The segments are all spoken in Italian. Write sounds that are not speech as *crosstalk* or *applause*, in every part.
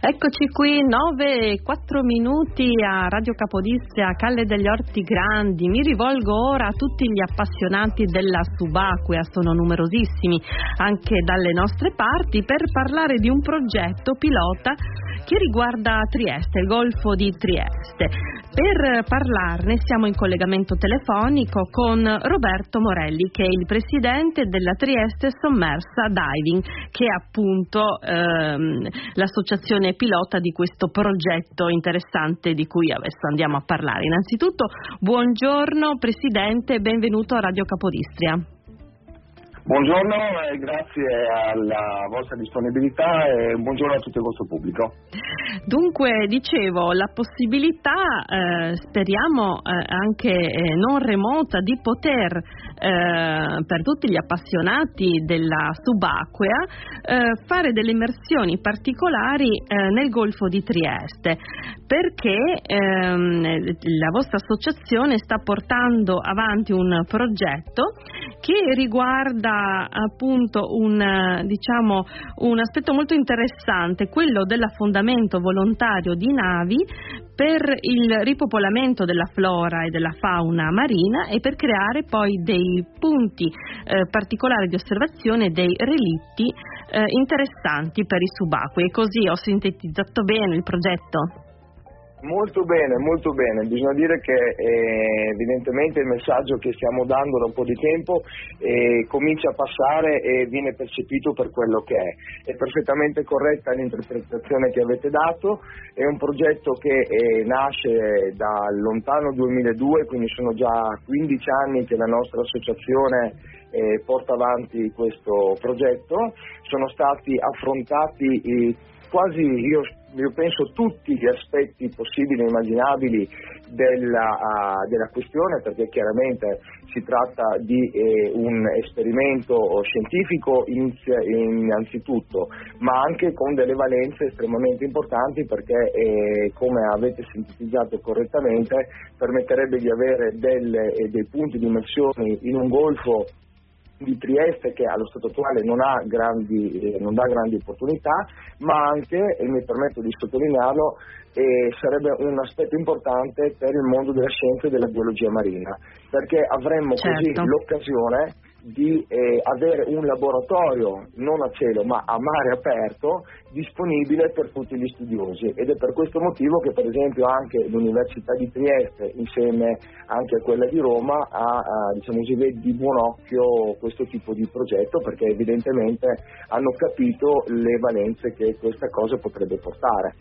Eccoci qui, 9 e 4 minuti a Radio Capodistria, Calle degli Orti Grandi. Mi rivolgo ora a tutti gli appassionati della subacquea, sono numerosissimi anche dalle nostre parti, per parlare di un progetto pilota che riguarda Trieste, il Golfo di Trieste. Per parlarne siamo in collegamento telefonico con Roberto Morelli, che è il presidente della Trieste Sommersa Diving, che è appunto ehm, l'associazione pilota di questo progetto interessante di cui adesso andiamo a parlare. Innanzitutto, buongiorno Presidente e benvenuto a Radio Capodistria. Buongiorno e grazie alla vostra disponibilità e buongiorno a tutto il vostro pubblico. Dunque, dicevo, la possibilità, eh, speriamo eh, anche eh, non remota, di poter, eh, per tutti gli appassionati della subacquea, eh, fare delle immersioni particolari eh, nel Golfo di Trieste, perché ehm, la vostra associazione sta portando avanti un progetto che riguarda appunto un, diciamo, un aspetto molto interessante, quello dell'affondamento volontario di navi per il ripopolamento della flora e della fauna marina e per creare poi dei punti eh, particolari di osservazione dei relitti eh, interessanti per i subacquei. Così ho sintetizzato bene il progetto. Molto bene, molto bene. Bisogna dire che eh, evidentemente il messaggio che stiamo dando da un po' di tempo eh, comincia a passare e viene percepito per quello che è. È perfettamente corretta l'interpretazione che avete dato, è un progetto che eh, nasce dal lontano 2002, quindi sono già 15 anni che la nostra associazione eh, porta avanti questo progetto. Sono stati affrontati quasi io, io, penso tutti gli aspetti possibili e immaginabili della, uh, della, questione perché chiaramente si tratta di eh, un esperimento scientifico inizia, innanzitutto ma anche con delle valenze estremamente importanti perché eh, come avete sintetizzato correttamente permetterebbe di avere delle, eh, dei punti di immersione in un golfo di Trieste che allo stato attuale non, grandi, eh, non dà grandi opportunità, ma anche, e mi permetto di sottolinearlo, eh, sarebbe un aspetto importante per il mondo della scienza e della biologia marina, perché avremmo certo. così l'occasione di eh, avere un laboratorio non a cielo ma a mare aperto disponibile per tutti gli studiosi ed è per questo motivo che per esempio anche l'Università di Trieste insieme anche a quella di Roma ha, ha diciamo così, di buon occhio questo tipo di progetto perché evidentemente hanno capito le valenze che questa cosa potrebbe portare.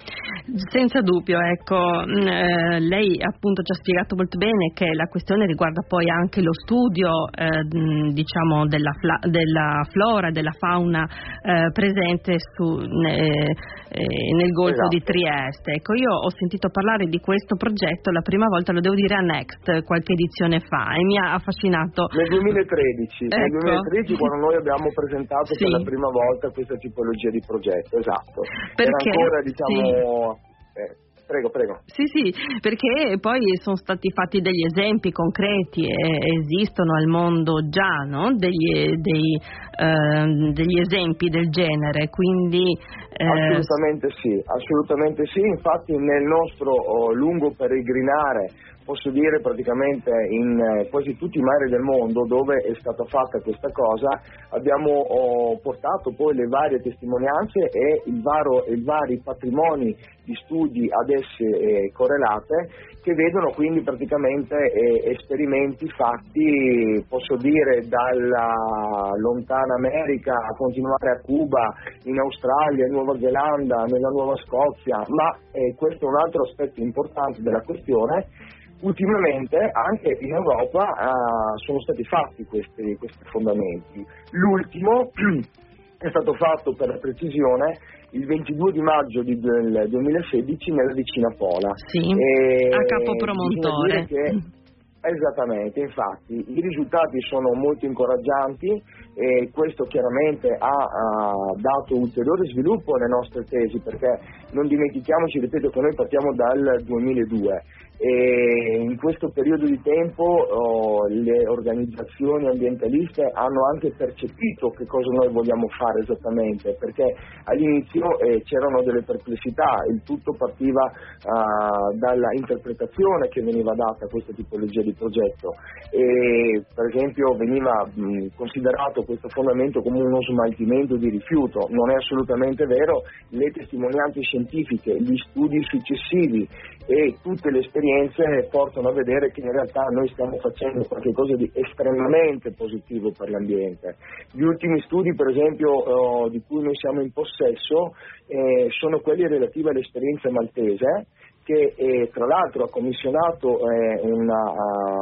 Senza dubbio, ecco, mm, eh, lei appunto ci ha spiegato molto bene che la questione riguarda poi anche lo studio eh, diciamo della, della, flora e della fauna eh, presente su, eh, eh, nel golfo esatto. di Trieste. Ecco, io ho sentito parlare di questo progetto la prima volta, lo devo dire a Next, qualche edizione fa e mi ha affascinato. Nel 2013, ecco. nel 2013 quando noi abbiamo presentato sì. per la prima volta questa tipologia di progetto, esatto. Perché? Era ancora diciamo... Sì. Eh, Prego, prego. Sì, sì, perché poi sono stati fatti degli esempi concreti e esistono al mondo già no? degli, dei, eh, degli, esempi del genere, quindi... Eh... Assolutamente sì, assolutamente sì, infatti nel nostro oh, lungo peregrinare posso dire praticamente in eh, quasi tutti i mari del mondo dove è stata fatta questa cosa abbiamo oh, portato poi le varie testimonianze e i vari patrimoni di studi ad esse eh, correlate che vedono quindi praticamente eh, esperimenti fatti, posso dire, dalla lontana America a continuare a Cuba, in Australia, in Nuova Zelanda, nella Nuova Scozia, ma eh, questo è un altro aspetto importante della questione ultimamente anche in Europa uh, sono stati fatti questi, questi fondamenti. L'ultimo *clears throat* è stato fatto per la precisione il 22 di maggio del 2016 nella vicina Pola. Sì, e a Capo Promontore. Esattamente, infatti i risultati sono molto incoraggianti e questo chiaramente ha, ha, dato ulteriore sviluppo alle nostre tesi perché non dimentichiamoci, ripeto, che noi partiamo dal 2002 e in questo periodo di tempo oh, le organizzazioni ambientaliste hanno anche percepito che cosa noi vogliamo fare esattamente, perché all'inizio eh, c'erano delle perplessità, il tutto partiva uh, dalla interpretazione che veniva data a questa tipologia di progetto. E per esempio veniva mh, considerato questo fondamento come uno smaltimento di rifiuto, non è assolutamente vero, le testimonianze scientifiche, gli studi successivi e tutte le esperienze portano a vedere che in realtà noi stiamo facendo qualcosa di estremamente positivo per l'ambiente. Gli ultimi studi per esempio eh, di cui noi siamo in possesso eh, sono quelli relativi all'esperienza maltese che eh, tra l'altro ha commissionato eh, una,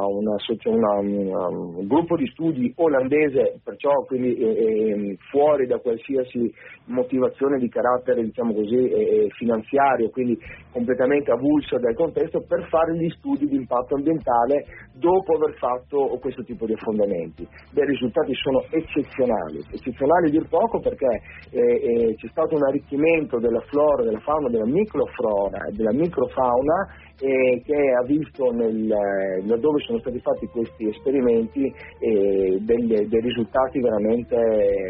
una, una, un gruppo di studi olandese, perciò quindi eh, ehm, fuori da qualsiasi motivazione di carattere diciamo così, eh, finanziario, quindi completamente avulsa dal contesto, per fare gli studi di impatto ambientale dopo aver fatto questo tipo di affondamenti. I risultati sono eccezionali, eccezionali a dir poco perché eh, eh, c'è stato un arricchimento della flora, della fauna, della microflora e della microfauna eh, che ha visto nel, laddove sono stati fatti questi esperimenti eh, dei, dei, risultati veramente,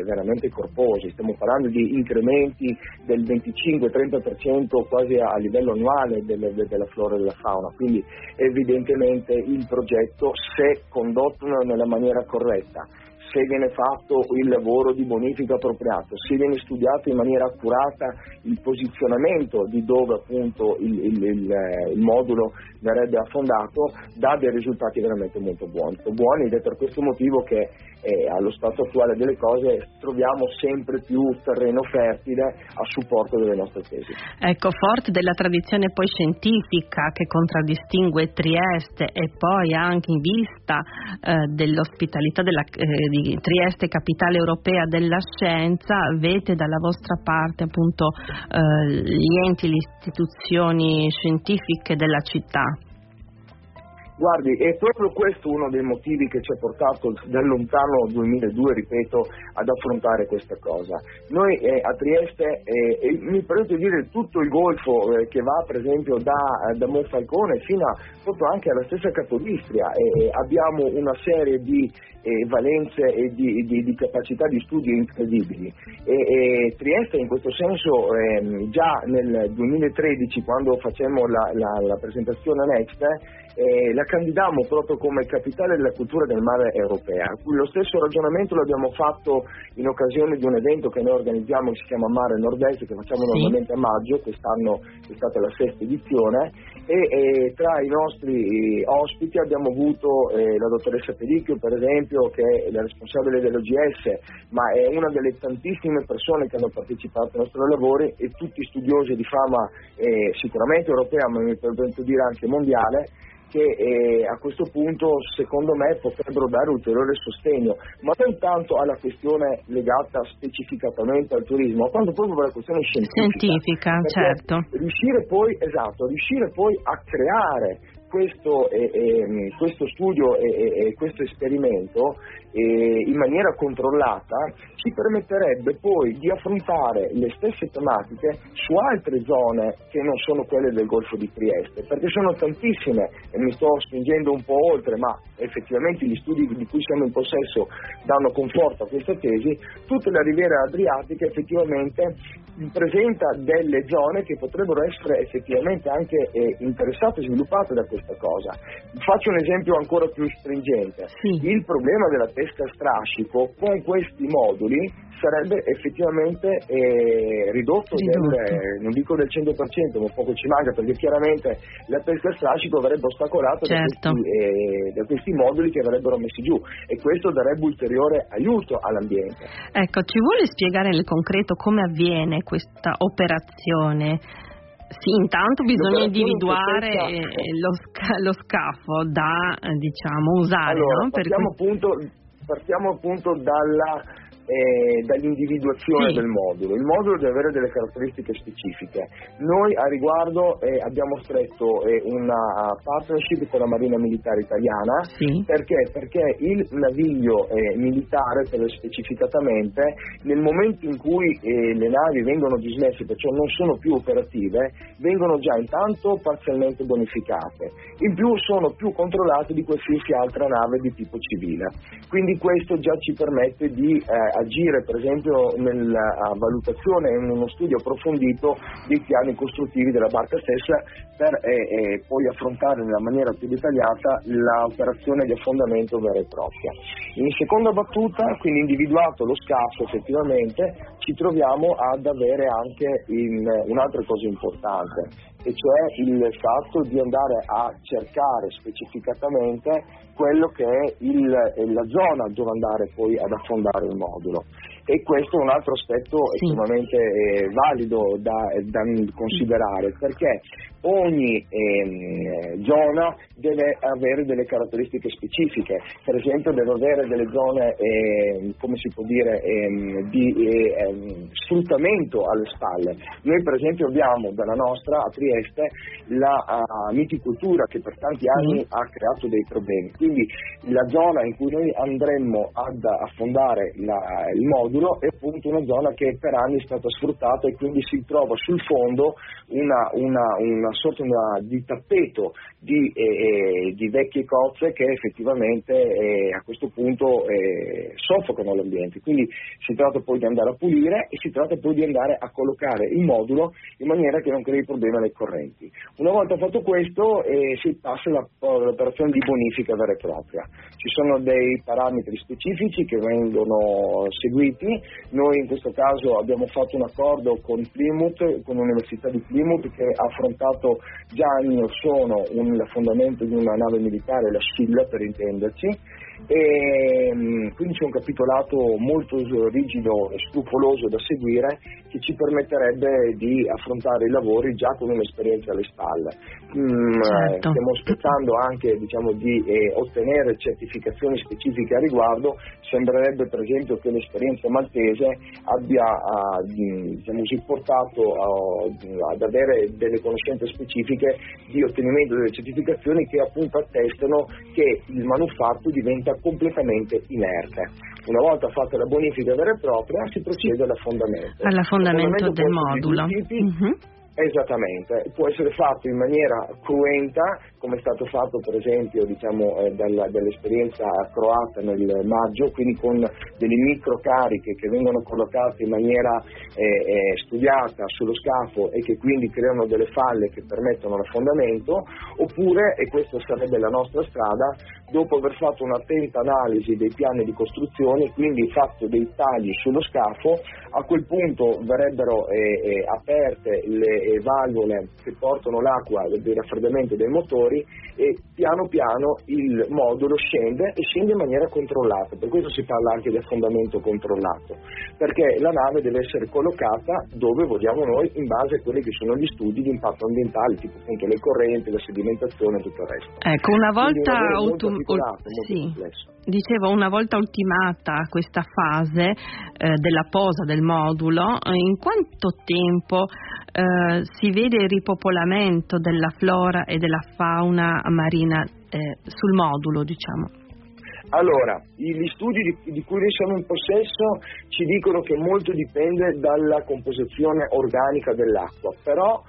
veramente, corposi. Stiamo parlando di incrementi del 25-30% quasi a livello annuale delle, della flora e della fauna, quindi evidentemente il progetto, se condotto nella maniera corretta, se viene fatto il lavoro di bonifica appropriato, se viene studiato in maniera accurata il posizionamento di dove appunto il, il, il, il modulo verrebbe affondato, dà dei risultati veramente molto buoni, buoni ed è per questo motivo che eh, allo stato attuale delle cose troviamo sempre più terreno fertile a supporto delle nostre tesi. Ecco, forte della tradizione poi scientifica che contraddistingue Trieste e poi anche in vista eh, dell'ospitalità della, eh, di Trieste, capitale europea della scienza, avete dalla vostra parte appunto eh, gli enti, le istituzioni scientifiche della città. Guardi, è proprio questo uno dei motivi che ci ha portato dal lontano 2002, ripeto, ad affrontare questa cosa. Noi eh, a Trieste, eh, mi permetto di dire tutto il golfo eh, che va per esempio da, da Monfalcone fino a, proprio anche alla stessa Capodistria, abbiamo una serie di eh, valenze e di, di, di, capacità di studio incredibili. E Trieste in questo senso ehm, già nel 2013 quando facemmo la, la, la presentazione Next eh, la candidammo proprio come capitale della cultura del mare europea. Lo stesso ragionamento l'abbiamo fatto in occasione di un evento che noi organizziamo che si chiama Mare Nord-Est, che facciamo sì. normalmente a maggio, quest'anno è stata la sesta edizione, e, e tra i nostri ospiti abbiamo avuto eh, la dottoressa Pericchio, per esempio, che è la responsabile dell'OGS, ma è una delle tantissime persone che hanno partecipato ai nostri lavori e tutti studiosi di fama eh, sicuramente europea, ma mi permetto di dire anche mondiale, che eh, a questo punto secondo me potrebbero dare ulteriore sostegno, ma non tanto alla questione legata specificatamente al turismo, quanto proprio alla questione scientifica. Scientifica, certo. Riuscire poi, esatto, riuscire poi a creare questo, eh, eh, questo studio e questo esperimento in maniera controllata ci permetterebbe poi di affrontare le stesse tematiche su altre zone che non sono quelle del Golfo di Trieste, perché sono tantissime e mi sto spingendo un po' oltre, ma effettivamente gli studi di cui siamo in possesso danno conforto a questa tesi, tutta la riviera adriatica effettivamente presenta delle zone che potrebbero essere effettivamente anche eh, interessate e sviluppate da questa cosa. Faccio un esempio ancora più stringente. Sì. Il problema della pesca a strascico con questi moduli sarebbe effettivamente eh, ridotto, ridotto. Del, eh, non dico del 100%, ma poco ci manca perché chiaramente la pesca strascico verrebbe ostacolata certo. da, questi, eh, da, questi, moduli che verrebbero messi giù e questo darebbe ulteriore aiuto all'ambiente. Ecco, ci vuole spiegare nel concreto come avviene questa operazione? Sì, intanto bisogna individuare lo, sca- lo, scafo da diciamo, usare. Allora, no? partiamo, appunto, partiamo appunto dalla eh, dall'individuazione sì. del modulo. Il modulo deve avere delle caratteristiche specifiche. Noi a riguardo eh, abbiamo stretto eh, una partnership con la Marina Militare Italiana sì. perché? perché? il naviglio eh, militare, specificatamente, nel momento in cui eh, le navi vengono dismesse, perciò non sono più operative, vengono già intanto parzialmente bonificate. In più sono più controllate di qualsiasi altra nave di tipo civile. Quindi questo già ci permette di eh, agire per esempio nella valutazione in uno studio approfondito dei piani costruttivi della barca stessa per eh, eh, poi affrontare nella maniera più dettagliata l'operazione di affondamento vera e propria. In seconda battuta, quindi individuato lo scafo effettivamente, ci troviamo ad avere anche in, un'altra cosa importante, e cioè il fatto di andare a cercare specificatamente quello che è il, la zona dove andare poi ad affondare il modulo e questo è un altro aspetto sì. estremamente eh, valido da, da, considerare perché ogni eh, zona deve avere delle caratteristiche specifiche, per esempio deve avere delle zone eh, come si può dire ehm, di eh, ehm, sfruttamento alle spalle. Noi per esempio abbiamo dalla nostra a Trieste la uh, miticultura che per tanti anni mm. ha creato dei problemi, quindi la zona in cui noi andremmo ad affondare la, il modulo modulo è appunto una zona che per anni è stata sfruttata e quindi si trova sul fondo una, una, una sorta di tappeto di, eh, di, vecchie cozze che effettivamente eh, a questo punto eh, soffocano l'ambiente. Quindi si tratta poi di andare a pulire e si tratta poi di andare a collocare il modulo in maniera che non crei problemi alle correnti. Una volta fatto questo eh, si passa all'operazione di bonifica vera e propria. Ci sono dei parametri specifici che vengono seguiti noi in questo caso abbiamo fatto un accordo con Plymouth, con l'Università di Plymouth che ha affrontato già anni or sono un, l'affondamento di una nave militare, la Scilla per intenderci, e mm, quindi c'è un capitolato molto rigido e scrupoloso da seguire che ci permetterebbe di affrontare i lavori già con un'esperienza alle spalle. Mm, certo. Stiamo aspettando anche diciamo, di eh, ottenere certificazioni specifiche a riguardo, sembrerebbe per esempio che l'esperienza maltese abbia ah, diciamo così, portato a, ad avere delle conoscenze specifiche di ottenimento delle certificazioni che appunto attestano che il manufatto diventa completamente inerte. Una volta fatta la bonifica vera e propria si procede all'affondamento. All'affondamento del modulo. Uh-huh. Esattamente, può essere fatto in maniera cruenta, come è stato fatto per esempio diciamo, eh, dalla, dall'esperienza croata nel maggio, quindi con delle microcariche che vengono collocate in maniera eh, eh, studiata sullo scafo e che quindi creano delle falle che permettono l'affondamento, oppure, e questa sarebbe la nostra strada, dopo aver fatto un'attenta analisi dei piani di costruzione, quindi fatto dei tagli sullo scafo, a quel punto verrebbero eh, eh, aperte le valvole che portano l'acqua del raffreddamento dei motori e piano piano il modulo scende e scende in maniera controllata, per questo si parla anche di affondamento controllato, perché la nave deve essere collocata dove vogliamo noi in base a quelli che sono gli studi di impatto ambientale, tipo appunto le correnti, la sedimentazione e tutto il resto. Ecco, una volta sì. Dicevo, una volta ultimata questa fase eh, della posa del modulo, in quanto tempo eh, si vede il ripopolamento della flora e della fauna marina eh, sul modulo, diciamo? Allora, gli studi di, di, cui noi siamo in possesso ci dicono che molto dipende dalla composizione organica dell'acqua, però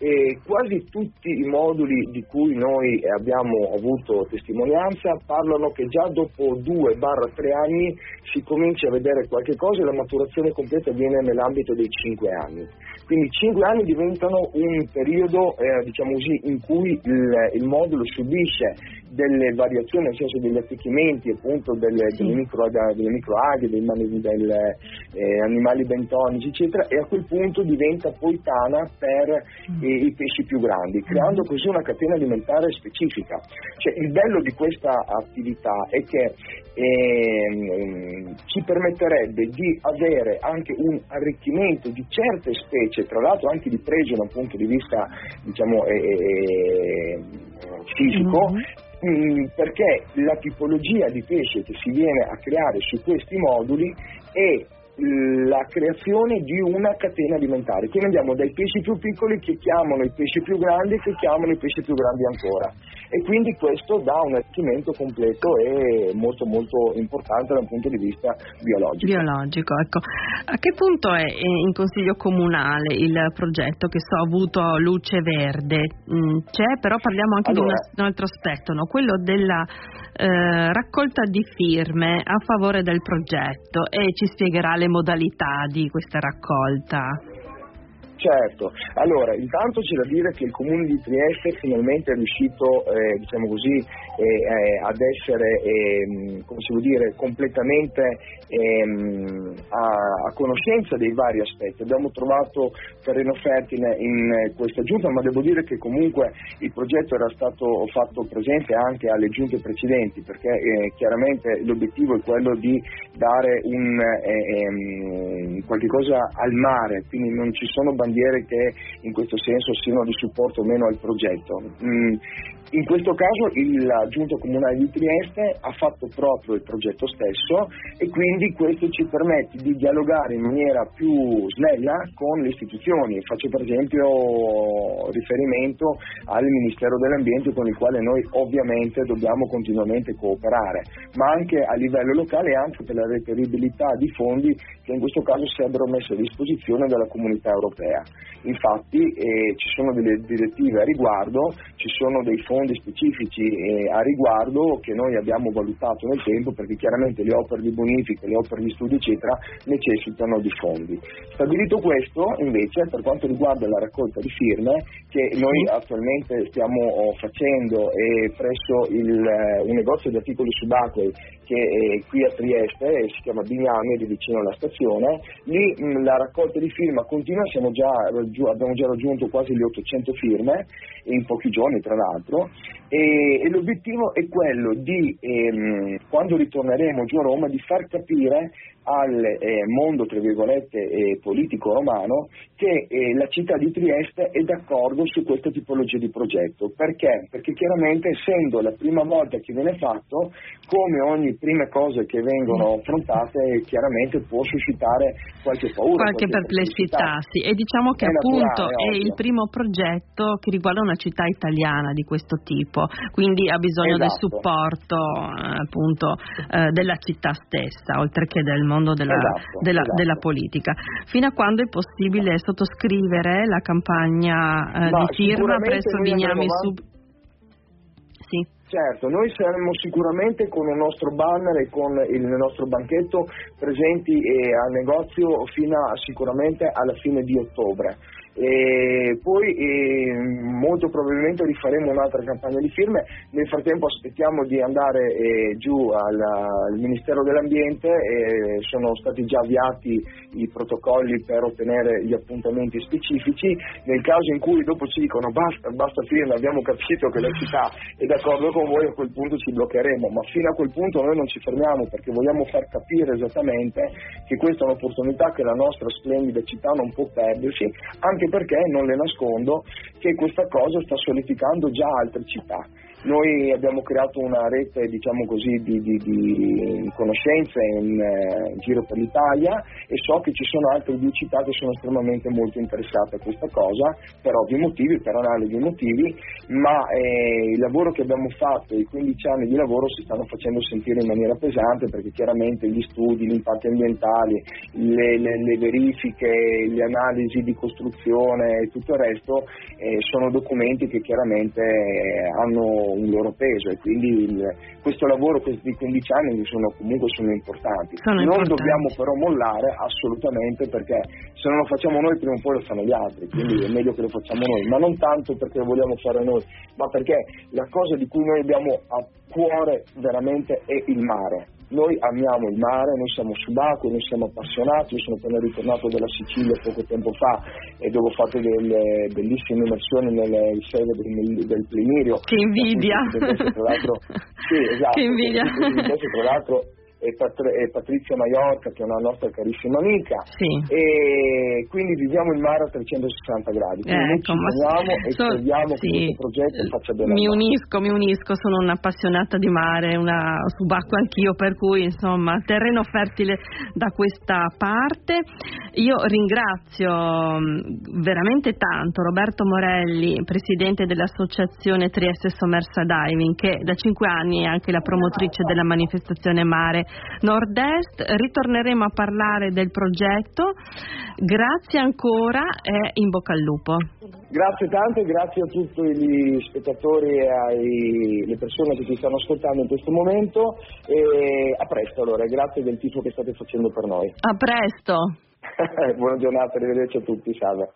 e quasi tutti i moduli di cui noi abbiamo avuto testimonianza parlano che già dopo 2-3 anni si comincia a vedere qualche cosa e la maturazione completa avviene nell'ambito dei 5 anni. Quindi 5 anni diventano un periodo eh, diciamo così, in cui il, il, modulo subisce delle variazioni, nel senso degli attecchimenti appunto delle, delle, micro, delle microaghe, dei del, eh, animali bentonici eccetera e a quel punto diventa poi tana per mm. i, i pesci più grandi, creando così una catena alimentare specifica. Cioè, il bello di questa attività è che ehm, ci permetterebbe di avere anche un arricchimento di certe specie, tra l'altro anche di pregio da un punto di vista diciamo, fisico, mm-hmm mm, perché la tipologia di pesce che si viene a creare su questi moduli è la creazione di una catena alimentare. Quindi andiamo dai pesci più piccoli che chiamano i pesci più grandi che chiamano i pesci più grandi ancora. E quindi questo dà un arricchimento completo e molto molto importante dal punto di vista biologico. Biologico, ecco. A che punto è in Consiglio Comunale il progetto che so ha avuto luce verde? Mm, c'è, però parliamo anche allora, di un altro aspetto, no? quello della eh, raccolta di firme a favore del progetto e ci spiegherà le modalità di questa raccolta. Certo, allora intanto c'è da dire che il Comune di Trieste finalmente è riuscito eh, diciamo così, eh, eh ad essere ehm, dire, completamente ehm, a, a, conoscenza dei vari aspetti. Abbiamo trovato terreno fertile in questa giunta, ma devo dire che comunque il progetto era stato fatto presente anche alle giunte precedenti, perché eh, chiaramente l'obiettivo è quello di dare un, eh, ehm, qualche cosa al mare, quindi non ci sono bandiere bandiere che in questo senso siano di supporto o meno al progetto. Mm, in questo caso la Giunta Comunale di Trieste ha fatto proprio il progetto stesso e quindi questo ci permette di dialogare in maniera più snella con le istituzioni. Faccio per esempio riferimento al Ministero dell'Ambiente con il quale noi ovviamente dobbiamo continuamente cooperare, ma anche a livello locale e anche per la reperibilità di fondi che in questo caso sarebbero messi a disposizione dalla comunità europea. Infatti eh, ci sono delle direttive a riguardo, ci sono dei fondi specifici eh, a riguardo che noi abbiamo valutato nel tempo perché chiaramente le opere di bonifica, le opere di studio eccetera necessitano di fondi. Stabilito questo invece per quanto riguarda la raccolta di firme che noi attualmente stiamo oh, facendo eh, presso il, eh, un negozio di articoli subacquei che è qui a Trieste, si chiama Bignami, è vicino alla stazione, lì mh, la raccolta di firme continua, già, abbiamo già raggiunto quasi le 800 firme in pochi giorni tra l'altro. E, e l'obiettivo è quello di, ehm, quando ritorneremo giù a Roma, di far capire al eh, mondo tra virgolette eh, politico romano che eh, la città di Trieste è d'accordo su questa tipologia di progetto. Perché? Perché chiaramente essendo la prima volta che viene fatto, come ogni prime cose che vengono mm. affrontate, chiaramente può suscitare qualche paura. Qualche, qualche perplessità, sì. E diciamo che è appunto naturale, è, è il primo progetto che riguarda una città italiana di questo tipo, quindi ha bisogno esatto. del supporto eh, appunto eh, della città stessa, oltre che del mondo mondo della, esatto, della, esatto. della, politica. Fino a quando è possibile sottoscrivere la campagna eh, di firma presso Vignami Sub... Sì. Certo, noi saremo sicuramente con il nostro banner e con il nostro banchetto presenti eh, al negozio fino a, sicuramente alla fine di ottobre. E poi eh, molto probabilmente rifaremo un'altra campagna di firme, nel frattempo aspettiamo di andare eh, giù al, al, Ministero dell'Ambiente, e sono stati già avviati i protocolli per ottenere gli appuntamenti specifici, nel caso in cui dopo ci dicono basta, basta firme, abbiamo capito che la città è d'accordo con voi, a quel punto ci bloccheremo, ma fino a quel punto noi non ci fermiamo perché vogliamo far capire esattamente che questa è un'opportunità che la nostra splendida città non può perdersi, anche perché non le nascondo che questa cosa sta solidificando già altre città. Noi abbiamo creato una rete diciamo così, di, di, di, conoscenze in, eh, in, giro per l'Italia e so che ci sono altre due città che sono estremamente molto interessate a questa cosa per ovvi motivi, per analoghi motivi, ma eh, il lavoro che abbiamo fatto, i 15 anni di lavoro si stanno facendo sentire in maniera pesante perché chiaramente gli studi, gli impatti ambientali, le, le, le verifiche, le analisi di costruzione e tutto il resto eh, sono documenti che chiaramente eh, hanno un loro peso e quindi il, questo lavoro questi 15 anni sono, comunque sono importanti. Sono non importanti. dobbiamo però mollare assolutamente perché se non lo facciamo noi prima o poi lo fanno gli altri, quindi è meglio che lo facciamo noi, ma non tanto perché lo vogliamo fare noi, ma perché la cosa di cui noi abbiamo a cuore veramente è il mare noi amiamo il mare, noi siamo subacquei, noi siamo appassionati, io sono appena ritornato dalla Sicilia poco tempo fa e dove ho fatto delle bellissime immersioni nelle sede del, del Plinirio. Che invidia! Tra l'altro, sì, *laughs* esatto, che invidia! Tra l'altro e, Pat- e Patrizia Maiorca che è una nostra carissima amica sì. e quindi viviamo il mare a 360 gradi. Quindi Eh, noi ecco, ci ma teniamo e so- speriamo sì. che questo progetto faccia bene. Mi unisco, mi unisco, sono un'appassionata di mare, una subacquea anch'io, per cui insomma terreno fertile da questa parte. Io ringrazio mh, veramente tanto Roberto Morelli, presidente dell'associazione Trieste Sommersa Diving, che da cinque anni è anche la promotrice della manifestazione Mare Nord-Est. Ritorneremo a parlare del progetto. Grazie ancora e in bocca al lupo. Grazie tante, grazie a tutti gli spettatori e alle persone che ci stanno ascoltando in questo momento e a presto allora, grazie del tifo che state facendo per noi. A presto. *laughs* Buona giornata, arrivederci a tutti, salve.